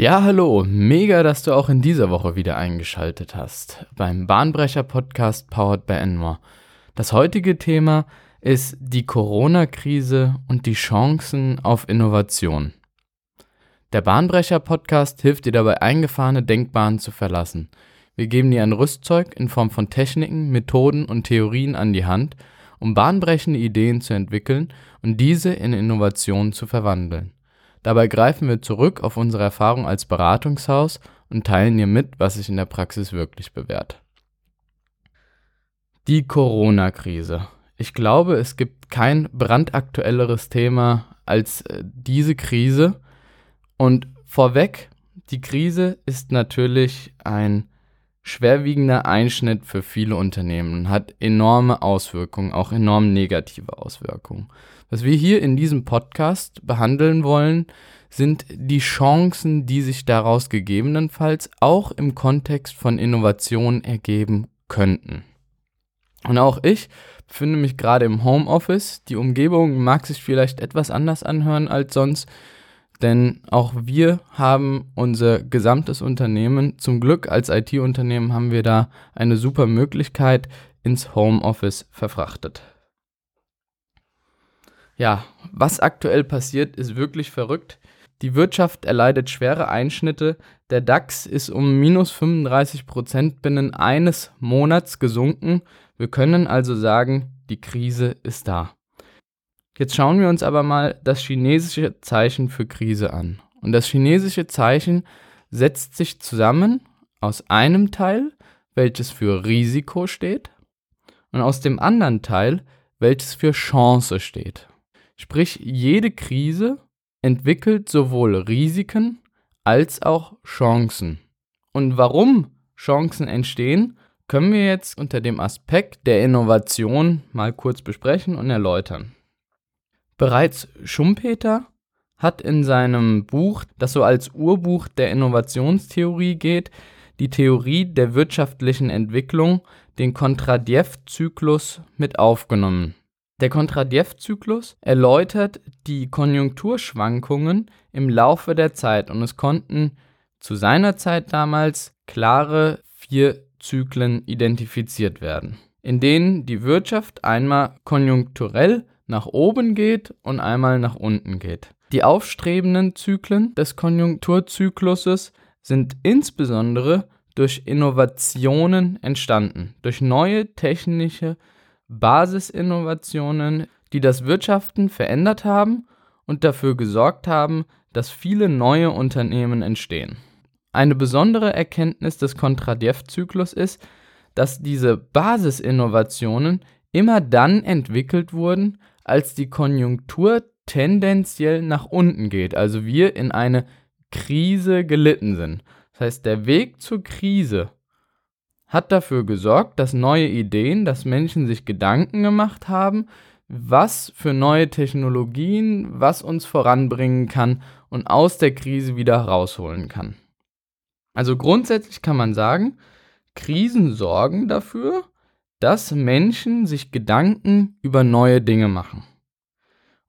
Ja, hallo, mega, dass du auch in dieser Woche wieder eingeschaltet hast beim Bahnbrecher Podcast Powered by Enmore. Das heutige Thema ist die Corona-Krise und die Chancen auf Innovation. Der Bahnbrecher Podcast hilft dir dabei, eingefahrene Denkbahnen zu verlassen. Wir geben dir ein Rüstzeug in Form von Techniken, Methoden und Theorien an die Hand, um bahnbrechende Ideen zu entwickeln und diese in Innovationen zu verwandeln. Dabei greifen wir zurück auf unsere Erfahrung als Beratungshaus und teilen dir mit, was sich in der Praxis wirklich bewährt. Die Corona-Krise. Ich glaube, es gibt kein brandaktuelleres Thema als äh, diese Krise. Und vorweg, die Krise ist natürlich ein schwerwiegender Einschnitt für viele Unternehmen hat enorme Auswirkungen, auch enorm negative Auswirkungen. Was wir hier in diesem Podcast behandeln wollen, sind die Chancen, die sich daraus gegebenenfalls auch im Kontext von Innovation ergeben könnten. Und auch ich befinde mich gerade im Homeoffice. Die Umgebung mag sich vielleicht etwas anders anhören als sonst, denn auch wir haben unser gesamtes Unternehmen, zum Glück als IT-Unternehmen haben wir da eine super Möglichkeit ins Homeoffice verfrachtet. Ja, was aktuell passiert, ist wirklich verrückt. Die Wirtschaft erleidet schwere Einschnitte. Der DAX ist um minus 35 Prozent binnen eines Monats gesunken. Wir können also sagen, die Krise ist da. Jetzt schauen wir uns aber mal das chinesische Zeichen für Krise an. Und das chinesische Zeichen setzt sich zusammen aus einem Teil, welches für Risiko steht, und aus dem anderen Teil, welches für Chance steht. Sprich, jede Krise entwickelt sowohl Risiken als auch Chancen. Und warum Chancen entstehen, können wir jetzt unter dem Aspekt der Innovation mal kurz besprechen und erläutern. Bereits Schumpeter hat in seinem Buch, das so als Urbuch der Innovationstheorie geht, die Theorie der wirtschaftlichen Entwicklung, den Kondratjew-Zyklus mit aufgenommen. Der Kondratjew-Zyklus erläutert die Konjunkturschwankungen im Laufe der Zeit und es konnten zu seiner Zeit damals klare vier Zyklen identifiziert werden, in denen die Wirtschaft einmal konjunkturell nach oben geht und einmal nach unten geht. Die aufstrebenden Zyklen des Konjunkturzykluses sind insbesondere durch Innovationen entstanden, durch neue technische Basisinnovationen, die das Wirtschaften verändert haben und dafür gesorgt haben, dass viele neue Unternehmen entstehen. Eine besondere Erkenntnis des Kondratjew-Zyklus ist, dass diese Basisinnovationen immer dann entwickelt wurden, als die Konjunktur tendenziell nach unten geht, also wir in eine Krise gelitten sind. Das heißt, der Weg zur Krise hat dafür gesorgt, dass neue Ideen, dass Menschen sich Gedanken gemacht haben, was für neue Technologien, was uns voranbringen kann und aus der Krise wieder rausholen kann. Also grundsätzlich kann man sagen, Krisen sorgen dafür, dass Menschen sich Gedanken über neue Dinge machen.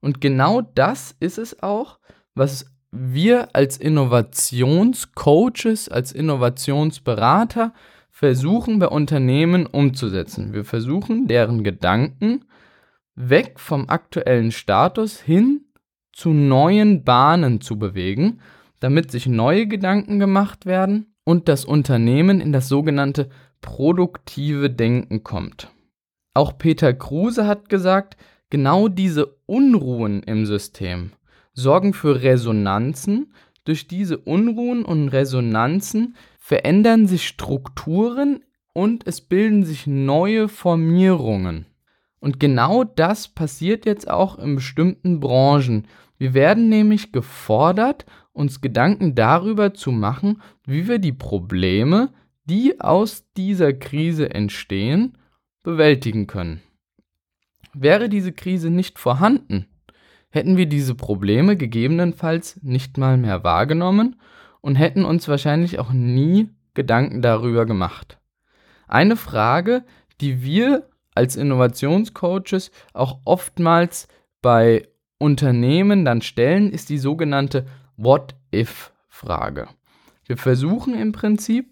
Und genau das ist es auch, was wir als Innovationscoaches, als Innovationsberater versuchen bei Unternehmen umzusetzen. Wir versuchen deren Gedanken weg vom aktuellen Status hin zu neuen Bahnen zu bewegen, damit sich neue Gedanken gemacht werden und das Unternehmen in das sogenannte produktive Denken kommt. Auch Peter Kruse hat gesagt, genau diese Unruhen im System sorgen für Resonanzen. Durch diese Unruhen und Resonanzen verändern sich Strukturen und es bilden sich neue Formierungen. Und genau das passiert jetzt auch in bestimmten Branchen. Wir werden nämlich gefordert, uns Gedanken darüber zu machen, wie wir die Probleme, die aus dieser Krise entstehen, bewältigen können. Wäre diese Krise nicht vorhanden, hätten wir diese Probleme gegebenenfalls nicht mal mehr wahrgenommen und hätten uns wahrscheinlich auch nie Gedanken darüber gemacht. Eine Frage, die wir als Innovationscoaches auch oftmals bei Unternehmen dann stellen, ist die sogenannte What-if-Frage. Wir versuchen im Prinzip,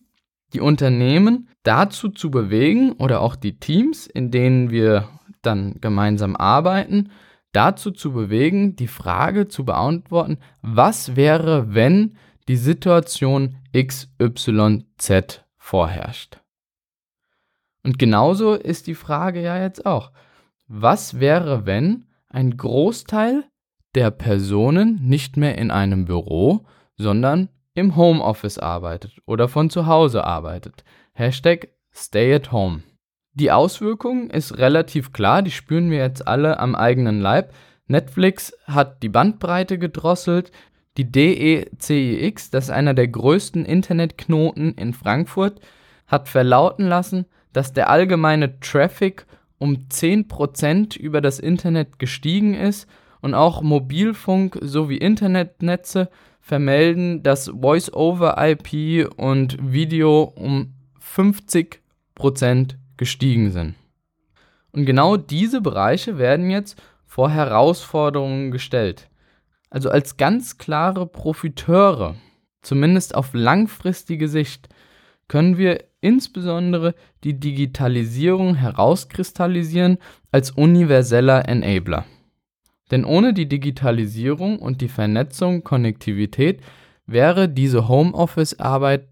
die Unternehmen dazu zu bewegen oder auch die Teams, in denen wir dann gemeinsam arbeiten, dazu zu bewegen, die Frage zu beantworten, was wäre, wenn die Situation XYZ vorherrscht. Und genauso ist die Frage ja jetzt auch, was wäre, wenn ein Großteil der Personen nicht mehr in einem Büro, sondern im Homeoffice arbeitet oder von zu Hause arbeitet. Hashtag Stay at Home. Die Auswirkung ist relativ klar, die spüren wir jetzt alle am eigenen Leib. Netflix hat die Bandbreite gedrosselt. Die DECIX, das ist einer der größten Internetknoten in Frankfurt, hat verlauten lassen, dass der allgemeine Traffic um 10% über das Internet gestiegen ist und auch Mobilfunk sowie Internetnetze vermelden, dass Voice-over-IP und Video um 50% gestiegen sind. Und genau diese Bereiche werden jetzt vor Herausforderungen gestellt. Also als ganz klare Profiteure, zumindest auf langfristige Sicht, können wir insbesondere die Digitalisierung herauskristallisieren als universeller Enabler. Denn ohne die Digitalisierung und die Vernetzung, Konnektivität wäre diese Homeoffice-Arbeit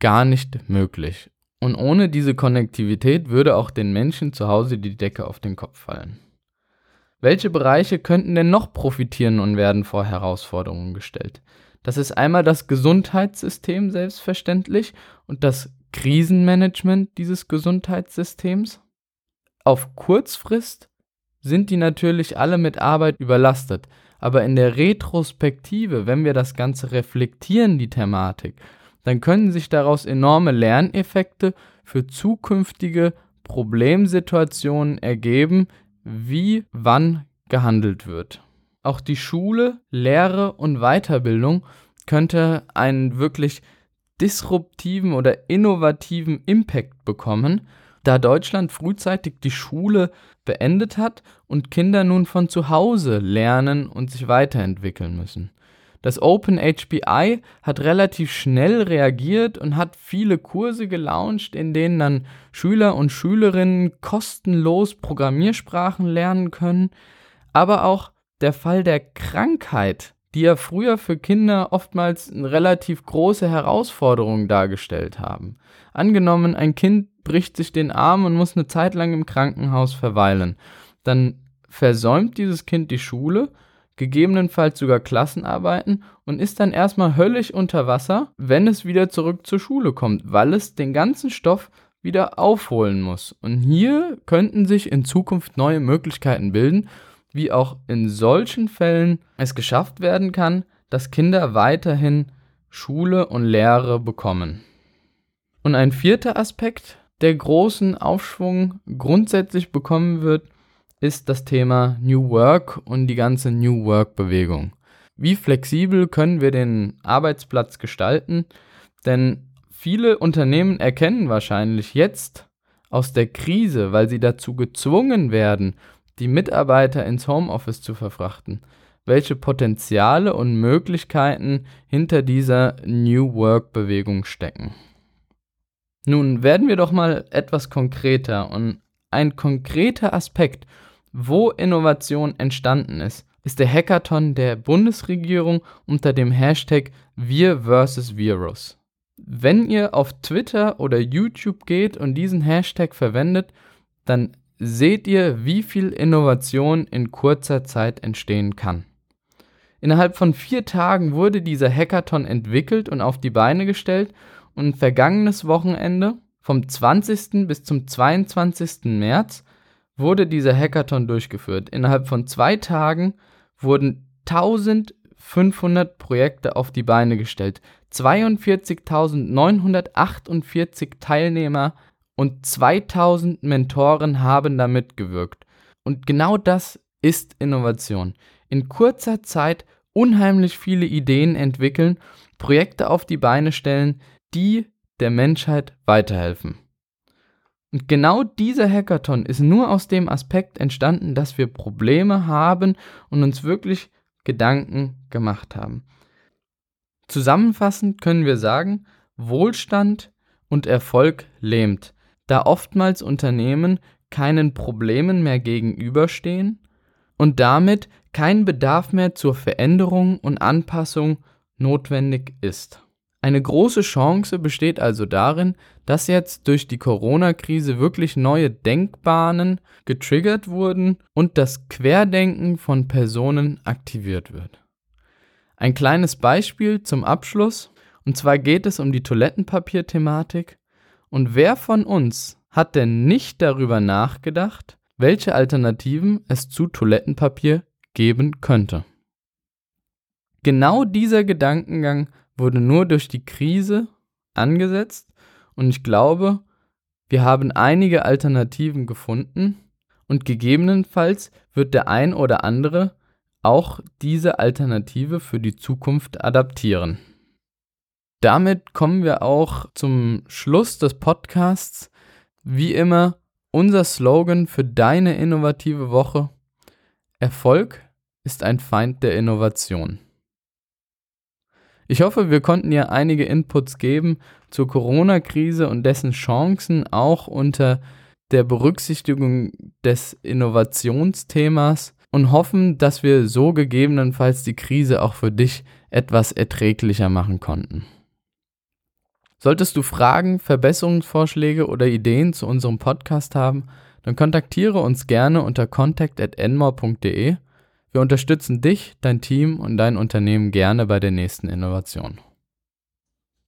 gar nicht möglich. Und ohne diese Konnektivität würde auch den Menschen zu Hause die Decke auf den Kopf fallen. Welche Bereiche könnten denn noch profitieren und werden vor Herausforderungen gestellt? Das ist einmal das Gesundheitssystem selbstverständlich und das Krisenmanagement dieses Gesundheitssystems. Auf Kurzfrist sind die natürlich alle mit Arbeit überlastet. Aber in der Retrospektive, wenn wir das Ganze reflektieren, die Thematik, dann können sich daraus enorme Lerneffekte für zukünftige Problemsituationen ergeben, wie wann gehandelt wird. Auch die Schule, Lehre und Weiterbildung könnte einen wirklich disruptiven oder innovativen Impact bekommen, da Deutschland frühzeitig die Schule beendet hat und Kinder nun von zu Hause lernen und sich weiterentwickeln müssen. Das OpenHBI hat relativ schnell reagiert und hat viele Kurse gelauncht, in denen dann Schüler und Schülerinnen kostenlos Programmiersprachen lernen können, aber auch der Fall der Krankheit, die ja früher für Kinder oftmals relativ große Herausforderung dargestellt haben. Angenommen, ein Kind bricht sich den Arm und muss eine Zeit lang im Krankenhaus verweilen. Dann versäumt dieses Kind die Schule, gegebenenfalls sogar Klassenarbeiten und ist dann erstmal höllisch unter Wasser, wenn es wieder zurück zur Schule kommt, weil es den ganzen Stoff wieder aufholen muss. Und hier könnten sich in Zukunft neue Möglichkeiten bilden, wie auch in solchen Fällen es geschafft werden kann, dass Kinder weiterhin Schule und Lehre bekommen. Und ein vierter Aspekt, der großen Aufschwung grundsätzlich bekommen wird, ist das Thema New Work und die ganze New Work-Bewegung. Wie flexibel können wir den Arbeitsplatz gestalten? Denn viele Unternehmen erkennen wahrscheinlich jetzt aus der Krise, weil sie dazu gezwungen werden, die Mitarbeiter ins Homeoffice zu verfrachten, welche Potenziale und Möglichkeiten hinter dieser New Work-Bewegung stecken. Nun werden wir doch mal etwas konkreter und ein konkreter Aspekt, wo Innovation entstanden ist, ist der Hackathon der Bundesregierung unter dem Hashtag Wir vs. Virus. Wenn ihr auf Twitter oder YouTube geht und diesen Hashtag verwendet, dann seht ihr, wie viel Innovation in kurzer Zeit entstehen kann. Innerhalb von vier Tagen wurde dieser Hackathon entwickelt und auf die Beine gestellt und vergangenes Wochenende, vom 20. bis zum 22. März, wurde dieser Hackathon durchgeführt. Innerhalb von zwei Tagen wurden 1500 Projekte auf die Beine gestellt, 42.948 Teilnehmer und 2000 Mentoren haben da mitgewirkt. Und genau das ist Innovation. In kurzer Zeit unheimlich viele Ideen entwickeln, Projekte auf die Beine stellen, die der Menschheit weiterhelfen. Und genau dieser Hackathon ist nur aus dem Aspekt entstanden, dass wir Probleme haben und uns wirklich Gedanken gemacht haben. Zusammenfassend können wir sagen, Wohlstand und Erfolg lähmt, da oftmals Unternehmen keinen Problemen mehr gegenüberstehen und damit kein Bedarf mehr zur Veränderung und Anpassung notwendig ist. Eine große Chance besteht also darin, dass jetzt durch die Corona-Krise wirklich neue Denkbahnen getriggert wurden und das Querdenken von Personen aktiviert wird. Ein kleines Beispiel zum Abschluss, und zwar geht es um die Toilettenpapier-Thematik. Und wer von uns hat denn nicht darüber nachgedacht, welche Alternativen es zu Toilettenpapier geben könnte? Genau dieser Gedankengang wurde nur durch die Krise angesetzt und ich glaube, wir haben einige Alternativen gefunden und gegebenenfalls wird der ein oder andere auch diese Alternative für die Zukunft adaptieren. Damit kommen wir auch zum Schluss des Podcasts. Wie immer unser Slogan für deine innovative Woche. Erfolg ist ein Feind der Innovation. Ich hoffe, wir konnten dir einige Inputs geben zur Corona-Krise und dessen Chancen auch unter der Berücksichtigung des Innovationsthemas und hoffen, dass wir so gegebenenfalls die Krise auch für dich etwas erträglicher machen konnten. Solltest du Fragen, Verbesserungsvorschläge oder Ideen zu unserem Podcast haben, dann kontaktiere uns gerne unter contact@enmore.de wir unterstützen dich, dein Team und dein Unternehmen gerne bei der nächsten Innovation.